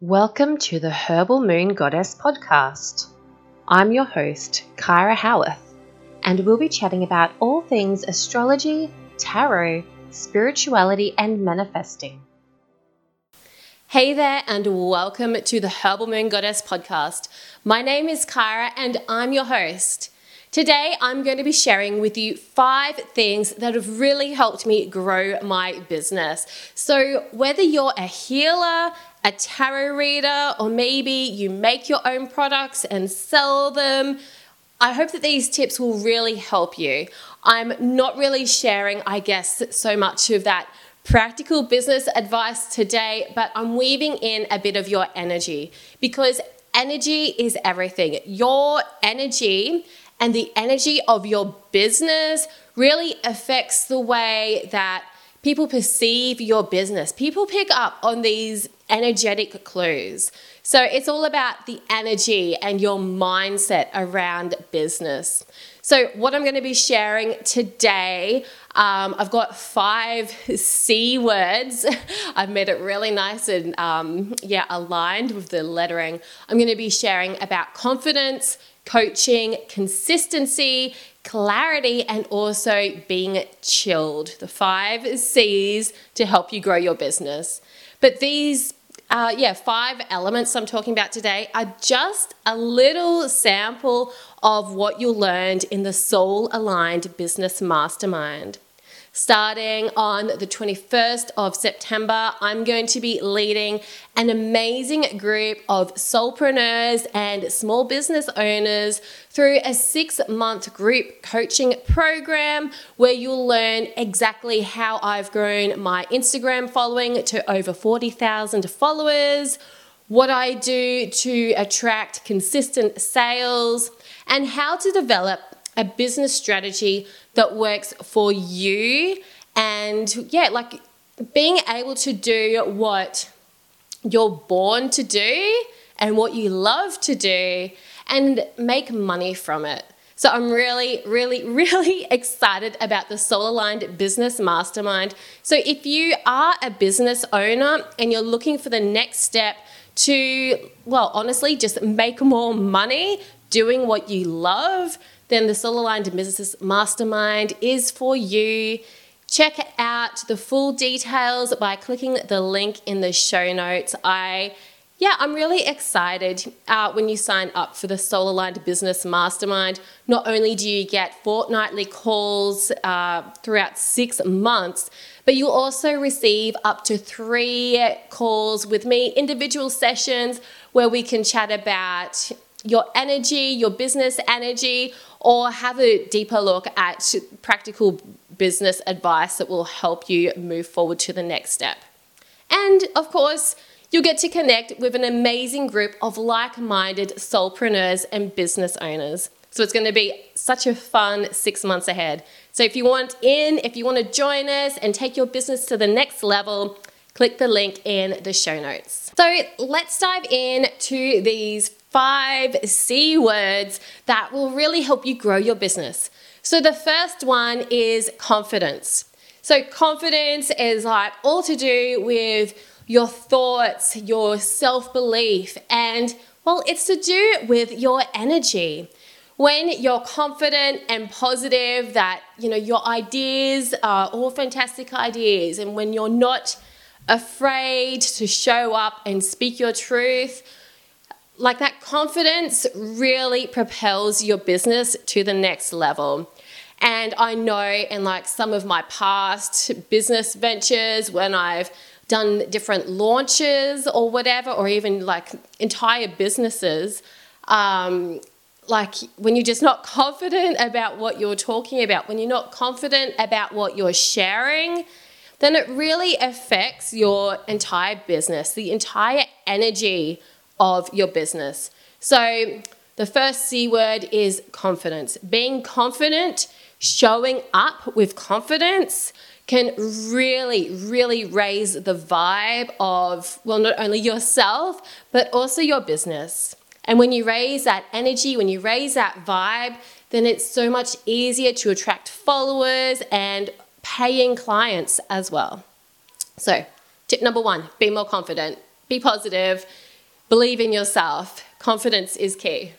Welcome to the Herbal Moon Goddess podcast. I'm your host, Kyra Howarth, and we'll be chatting about all things astrology, tarot, spirituality, and manifesting. Hey there, and welcome to the Herbal Moon Goddess podcast. My name is Kyra, and I'm your host. Today, I'm going to be sharing with you five things that have really helped me grow my business. So, whether you're a healer, a tarot reader, or maybe you make your own products and sell them, I hope that these tips will really help you. I'm not really sharing, I guess, so much of that practical business advice today, but I'm weaving in a bit of your energy because energy is everything. Your energy and the energy of your business really affects the way that people perceive your business. People pick up on these energetic clues. So it's all about the energy and your mindset around business. So, what I'm going to be sharing today, um, I've got five C words. I've made it really nice and, um, yeah, aligned with the lettering. I'm going to be sharing about confidence, coaching, consistency, clarity, and also being chilled. The five C's to help you grow your business. But these uh, yeah, five elements I'm talking about today are just a little sample of what you learned in the Soul Aligned Business Mastermind. Starting on the 21st of September, I'm going to be leading an amazing group of soulpreneurs and small business owners through a six month group coaching program where you'll learn exactly how I've grown my Instagram following to over 40,000 followers, what I do to attract consistent sales, and how to develop a business strategy that works for you. And yeah, like being able to do what you're born to do and what you love to do and make money from it. So I'm really, really, really excited about the Soul Aligned Business Mastermind. So if you are a business owner and you're looking for the next step to, well, honestly, just make more money doing what you love, then the Soul Aligned Business Mastermind is for you. Check out the full details by clicking the link in the show notes. I yeah, I'm really excited uh, when you sign up for the Soul Aligned Business Mastermind. Not only do you get fortnightly calls uh, throughout six months, but you'll also receive up to three calls with me, individual sessions where we can chat about your energy, your business energy, or have a deeper look at practical business advice that will help you move forward to the next step. And of course, you'll get to connect with an amazing group of like minded soulpreneurs and business owners. So it's going to be such a fun six months ahead. So if you want in, if you want to join us and take your business to the next level, click the link in the show notes. So let's dive in to these five C words that will really help you grow your business. So the first one is confidence. So confidence is like all to do with your thoughts, your self belief, and well, it's to do with your energy. When you're confident and positive that you know your ideas are all fantastic ideas, and when you're not afraid to show up and speak your truth, like that confidence really propels your business to the next level. And I know in like some of my past business ventures when I've done different launches or whatever, or even like entire businesses, um, like when you're just not confident about what you're talking about, when you're not confident about what you're sharing, then it really affects your entire business, the entire energy of your business. So, the first C word is confidence. Being confident, showing up with confidence can really, really raise the vibe of, well, not only yourself, but also your business. And when you raise that energy, when you raise that vibe, then it's so much easier to attract followers and paying clients as well. So, tip number one be more confident, be positive, believe in yourself. Confidence is key.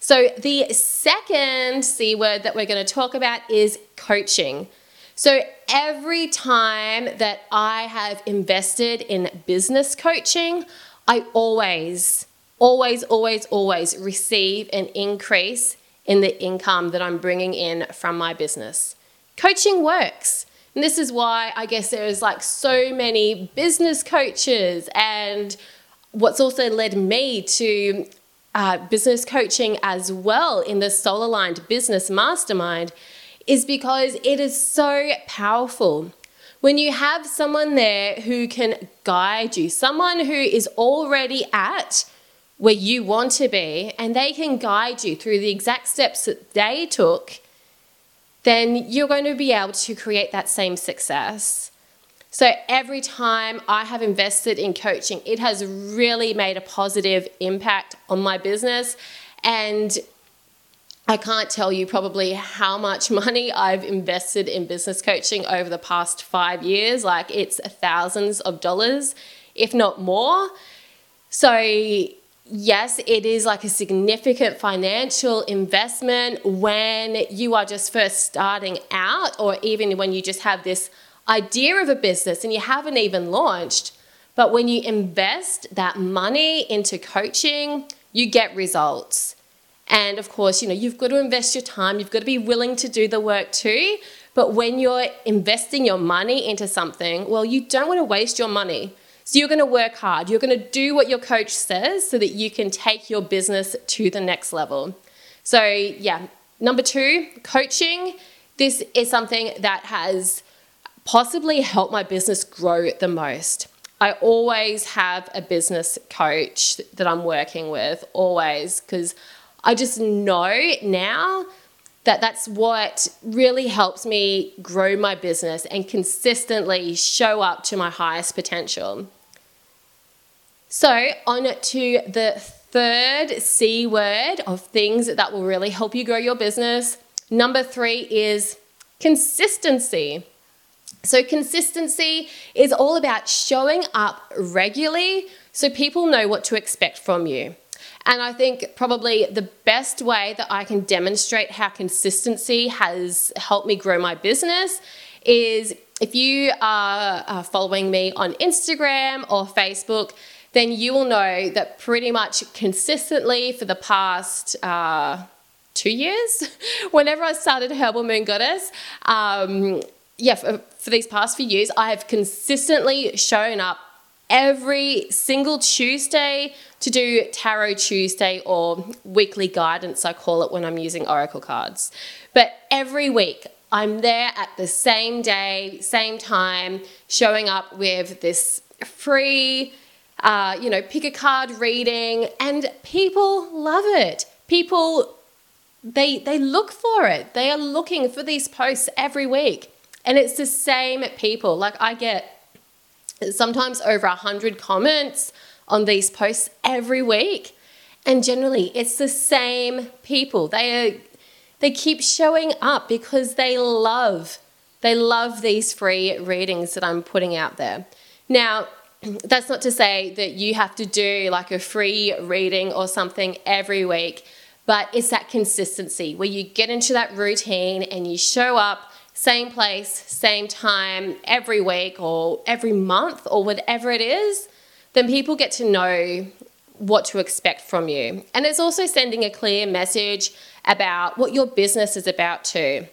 So, the second C word that we're going to talk about is coaching. So, every time that I have invested in business coaching, I always, always, always, always receive an increase in the income that I'm bringing in from my business. Coaching works. And this is why I guess there is like so many business coaches and what's also led me to uh, business coaching as well in the soul aligned business mastermind is because it is so powerful. When you have someone there who can guide you, someone who is already at where you want to be, and they can guide you through the exact steps that they took, then you're going to be able to create that same success. So every time I have invested in coaching, it has really made a positive impact on my business. And I can't tell you probably how much money I've invested in business coaching over the past five years. Like it's thousands of dollars, if not more. So, yes, it is like a significant financial investment when you are just first starting out, or even when you just have this idea of a business and you haven't even launched. But when you invest that money into coaching, you get results. And of course, you know, you've got to invest your time, you've got to be willing to do the work too. But when you're investing your money into something, well, you don't want to waste your money. So you're going to work hard. You're going to do what your coach says so that you can take your business to the next level. So, yeah, number two, coaching. This is something that has possibly help my business grow the most. I always have a business coach that I'm working with, always, because I just know now that that's what really helps me grow my business and consistently show up to my highest potential. So, on to the third C word of things that will really help you grow your business. Number three is consistency. So, consistency is all about showing up regularly so people know what to expect from you. And I think probably the best way that I can demonstrate how consistency has helped me grow my business is if you are following me on Instagram or Facebook, then you will know that pretty much consistently for the past uh, two years, whenever I started Herbal Moon Goddess, um, yeah, for, for these past few years, I have consistently shown up every single Tuesday to do Tarot Tuesday or weekly guidance, I call it when I'm using Oracle cards. But every week, I'm there at the same day, same time, showing up with this free, uh, you know, pick a card reading, and people love it. People, they they look for it. They are looking for these posts every week. And it's the same people. Like I get sometimes over a hundred comments on these posts every week. And generally it's the same people. They are they keep showing up because they love they love these free readings that I'm putting out there. Now, that's not to say that you have to do like a free reading or something every week, but it's that consistency where you get into that routine and you show up same place, same time, every week or every month or whatever it is, then people get to know what to expect from you. And it's also sending a clear message about what your business is about too.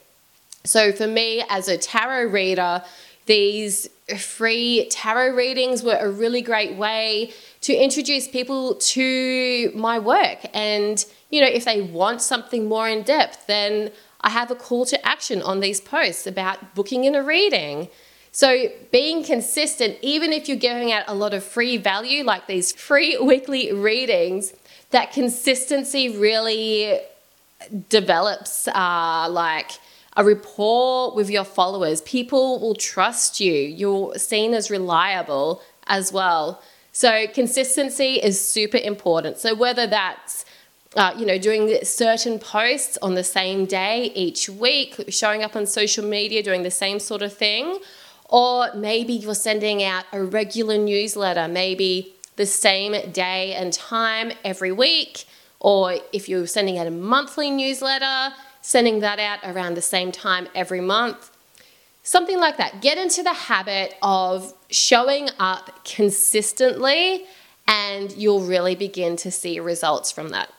So for me as a tarot reader, these free tarot readings were a really great way to introduce people to my work. And, you know, if they want something more in depth, then I have a call to action on these posts about booking in a reading. So, being consistent, even if you're giving out a lot of free value, like these free weekly readings, that consistency really develops uh, like a rapport with your followers. People will trust you. You're seen as reliable as well. So, consistency is super important. So, whether that's uh, you know, doing certain posts on the same day each week, showing up on social media, doing the same sort of thing. Or maybe you're sending out a regular newsletter, maybe the same day and time every week, or if you're sending out a monthly newsletter, sending that out around the same time every month. Something like that. Get into the habit of showing up consistently, and you'll really begin to see results from that.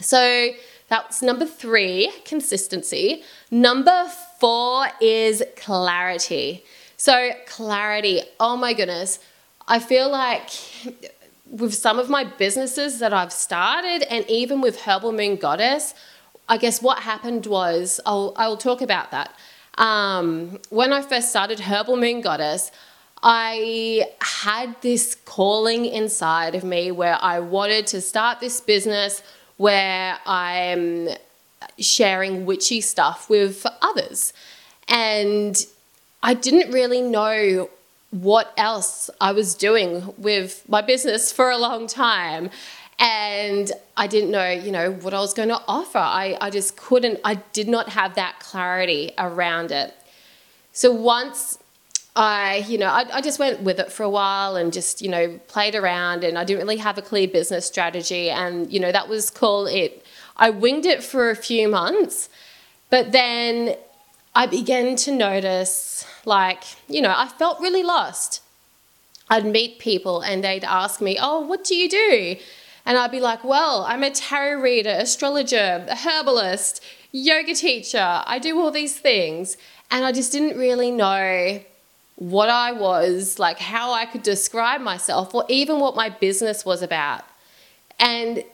So that's number three consistency. Number four is clarity. So, clarity, oh my goodness. I feel like with some of my businesses that I've started, and even with Herbal Moon Goddess, I guess what happened was I'll, I'll talk about that. Um, when I first started Herbal Moon Goddess, I had this calling inside of me where I wanted to start this business where I'm sharing witchy stuff with others. And I didn't really know what else I was doing with my business for a long time. And I didn't know, you know, what I was going to offer. I, I just couldn't, I did not have that clarity around it. So once I, you know, I, I, just went with it for a while and just, you know, played around and I didn't really have a clear business strategy. And, you know, that was cool. It, I winged it for a few months, but then I began to notice, like, you know, I felt really lost. I'd meet people and they'd ask me, oh, what do you do? And I'd be like, well, I'm a tarot reader, astrologer, herbalist, yoga teacher. I do all these things. And I just didn't really know what I was, like how I could describe myself, or even what my business was about. And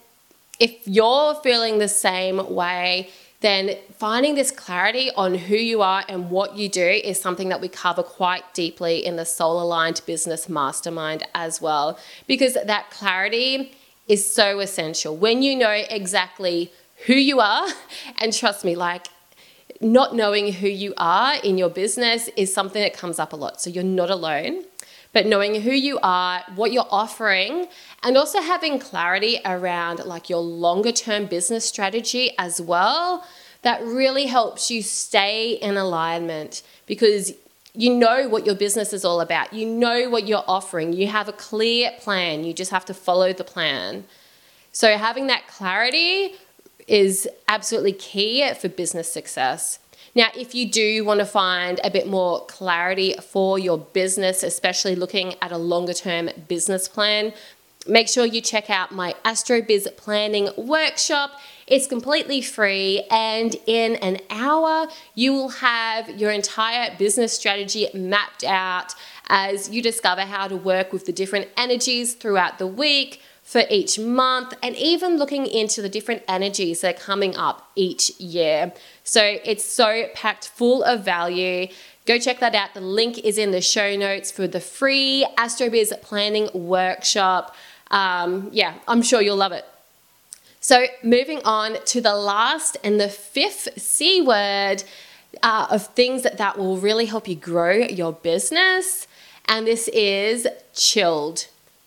if you're feeling the same way, then finding this clarity on who you are and what you do is something that we cover quite deeply in the Soul Aligned Business Mastermind as well, because that clarity is so essential. When you know exactly who you are, and trust me, like not knowing who you are in your business is something that comes up a lot. So you're not alone, but knowing who you are, what you're offering, and also having clarity around like your longer term business strategy as well. That really helps you stay in alignment because you know what your business is all about. You know what you're offering. You have a clear plan. You just have to follow the plan. So, having that clarity is absolutely key for business success. Now, if you do want to find a bit more clarity for your business, especially looking at a longer term business plan, make sure you check out my AstroBiz planning workshop. It's completely free, and in an hour, you will have your entire business strategy mapped out as you discover how to work with the different energies throughout the week for each month and even looking into the different energies that are coming up each year. So it's so packed full of value. Go check that out. The link is in the show notes for the free AstroBiz planning workshop. Um, yeah, I'm sure you'll love it. So, moving on to the last and the fifth C word uh, of things that, that will really help you grow your business, and this is chilled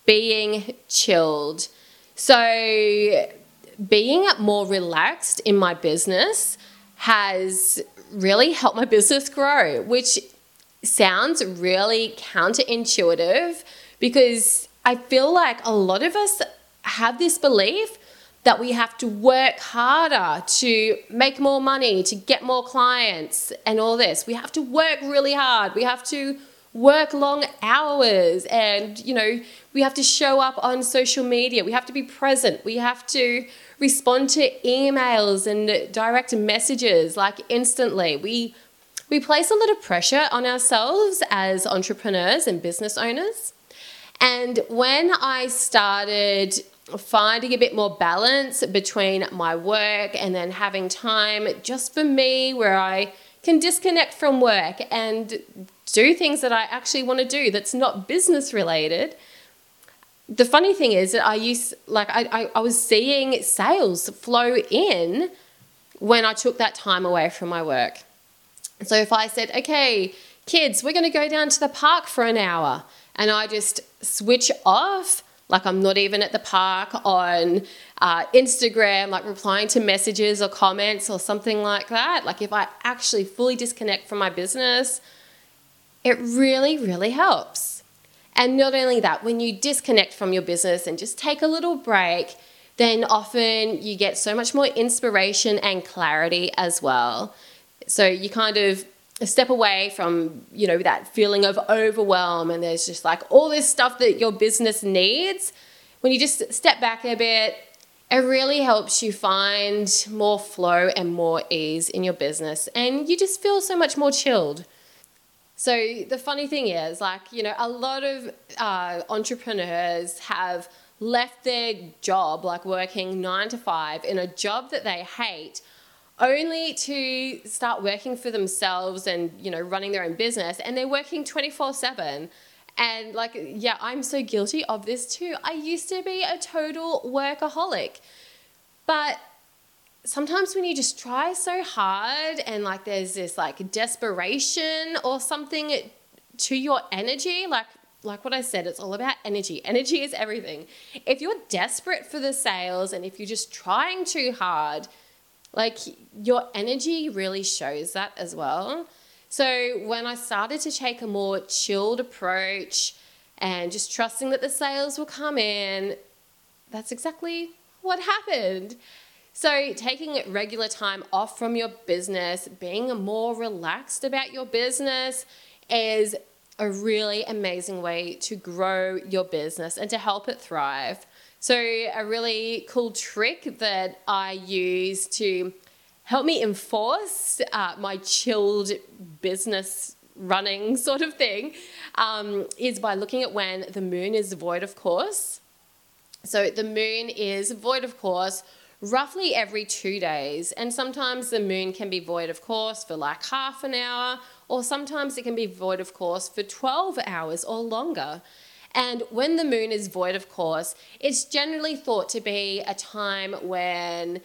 being chilled. So, being more relaxed in my business has really helped my business grow, which sounds really counterintuitive because I feel like a lot of us have this belief that we have to work harder to make more money, to get more clients, and all this. We have to work really hard. We have to work long hours. And you know we have to show up on social media. We have to be present. We have to respond to emails and direct messages like instantly. We we place a lot of pressure on ourselves as entrepreneurs and business owners. And when i started finding a bit more balance between my work and then having time just for me where i can disconnect from work and do things that I actually want to do that's not business related. The funny thing is that I used like I, I, I was seeing sales flow in when I took that time away from my work. So if I said, okay, kids, we're going to go down to the park for an hour, and I just switch off, like I'm not even at the park on uh, Instagram, like replying to messages or comments or something like that. Like if I actually fully disconnect from my business, it really, really helps. And not only that, when you disconnect from your business and just take a little break, then often you get so much more inspiration and clarity as well. So you kind of step away from, you know, that feeling of overwhelm and there's just like all this stuff that your business needs. When you just step back a bit, it really helps you find more flow and more ease in your business and you just feel so much more chilled. So the funny thing is, like, you know, a lot of uh, entrepreneurs have left their job, like working nine to five, in a job that they hate, only to start working for themselves and, you know, running their own business. And they're working 24 7. And, like, yeah, I'm so guilty of this too. I used to be a total workaholic. But sometimes when you just try so hard and like there's this like desperation or something to your energy like like what I said, it's all about energy. Energy is everything. If you're desperate for the sales and if you're just trying too hard, like your energy really shows that as well. So when I started to take a more chilled approach and just trusting that the sales will come in, that's exactly what happened. So, taking regular time off from your business, being more relaxed about your business is a really amazing way to grow your business and to help it thrive. So, a really cool trick that I use to help me enforce uh, my chilled business running sort of thing um, is by looking at when the moon is void of course. So, the moon is void of course roughly every two days. And sometimes the moon can be void of course for like half an hour, or sometimes it can be void of course for 12 hours or longer. And when the moon is void of course, it's generally thought to be a time when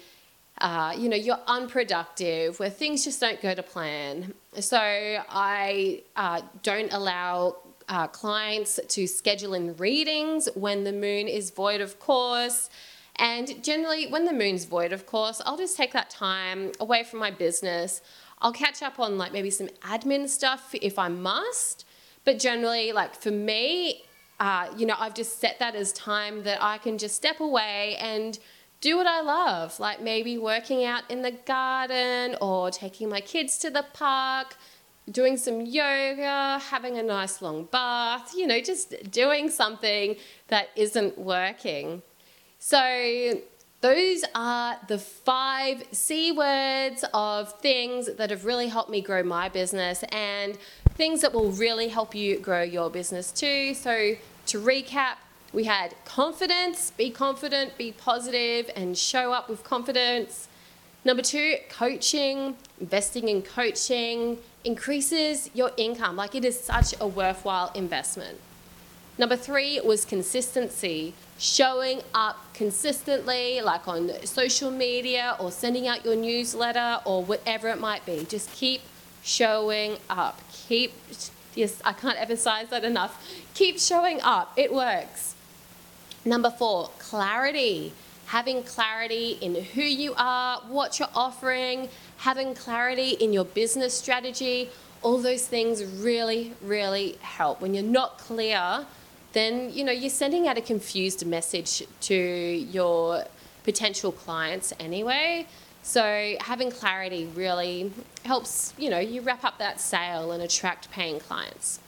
uh, you know you're unproductive, where things just don't go to plan. So I uh, don't allow uh, clients to schedule in readings when the moon is void of course. And generally, when the moon's void, of course, I'll just take that time away from my business. I'll catch up on like maybe some admin stuff if I must. But generally, like for me, uh, you know, I've just set that as time that I can just step away and do what I love, like maybe working out in the garden or taking my kids to the park, doing some yoga, having a nice long bath, you know, just doing something that isn't working. So, those are the five C words of things that have really helped me grow my business and things that will really help you grow your business too. So, to recap, we had confidence, be confident, be positive, and show up with confidence. Number two, coaching, investing in coaching increases your income. Like it is such a worthwhile investment. Number three was consistency, showing up consistently, like on social media or sending out your newsletter or whatever it might be. Just keep showing up. Keep, yes, I can't emphasize that enough. Keep showing up, it works. Number four, clarity. Having clarity in who you are, what you're offering, having clarity in your business strategy, all those things really, really help. When you're not clear, then you know you're sending out a confused message to your potential clients anyway. So having clarity really helps, you know, you wrap up that sale and attract paying clients.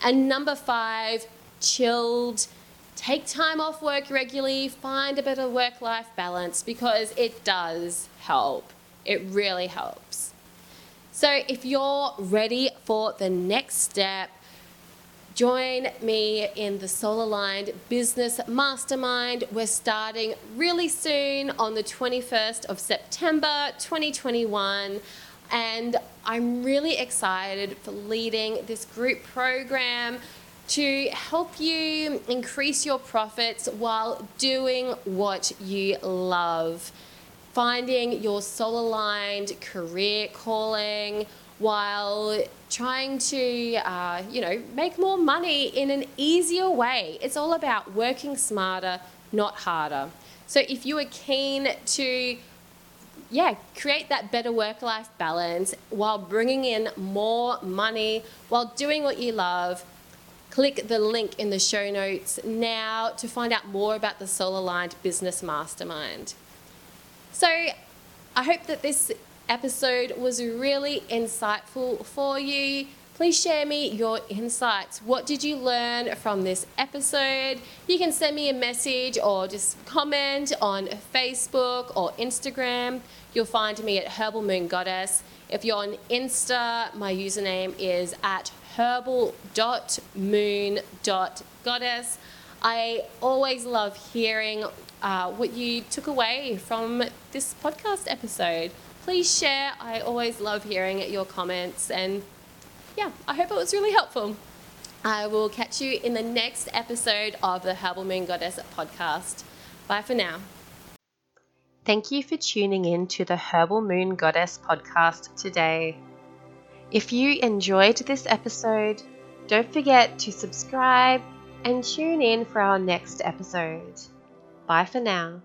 And number 5, chilled take time off work regularly, find a better work life balance because it does help. It really helps. So, if you're ready for the next step, Join me in the Soul Aligned Business Mastermind. We're starting really soon on the 21st of September 2021. And I'm really excited for leading this group program to help you increase your profits while doing what you love. Finding your soul aligned career calling while trying to, uh, you know, make more money in an easier way. It's all about working smarter, not harder. So if you are keen to, yeah, create that better work-life balance while bringing in more money, while doing what you love, click the link in the show notes now to find out more about the Soul Aligned Business Mastermind. So, I hope that this episode was really insightful for you. Please share me your insights. What did you learn from this episode? You can send me a message or just comment on Facebook or Instagram. You'll find me at Herbal Moon Goddess. If you're on Insta, my username is at herbal.moon.goddess. I always love hearing uh, what you took away from this podcast episode. Please share. I always love hearing your comments and yeah, I hope it was really helpful. I will catch you in the next episode of the Herbal Moon Goddess podcast. Bye for now. Thank you for tuning in to the Herbal Moon Goddess podcast today. If you enjoyed this episode, don't forget to subscribe and tune in for our next episode. Bye for now.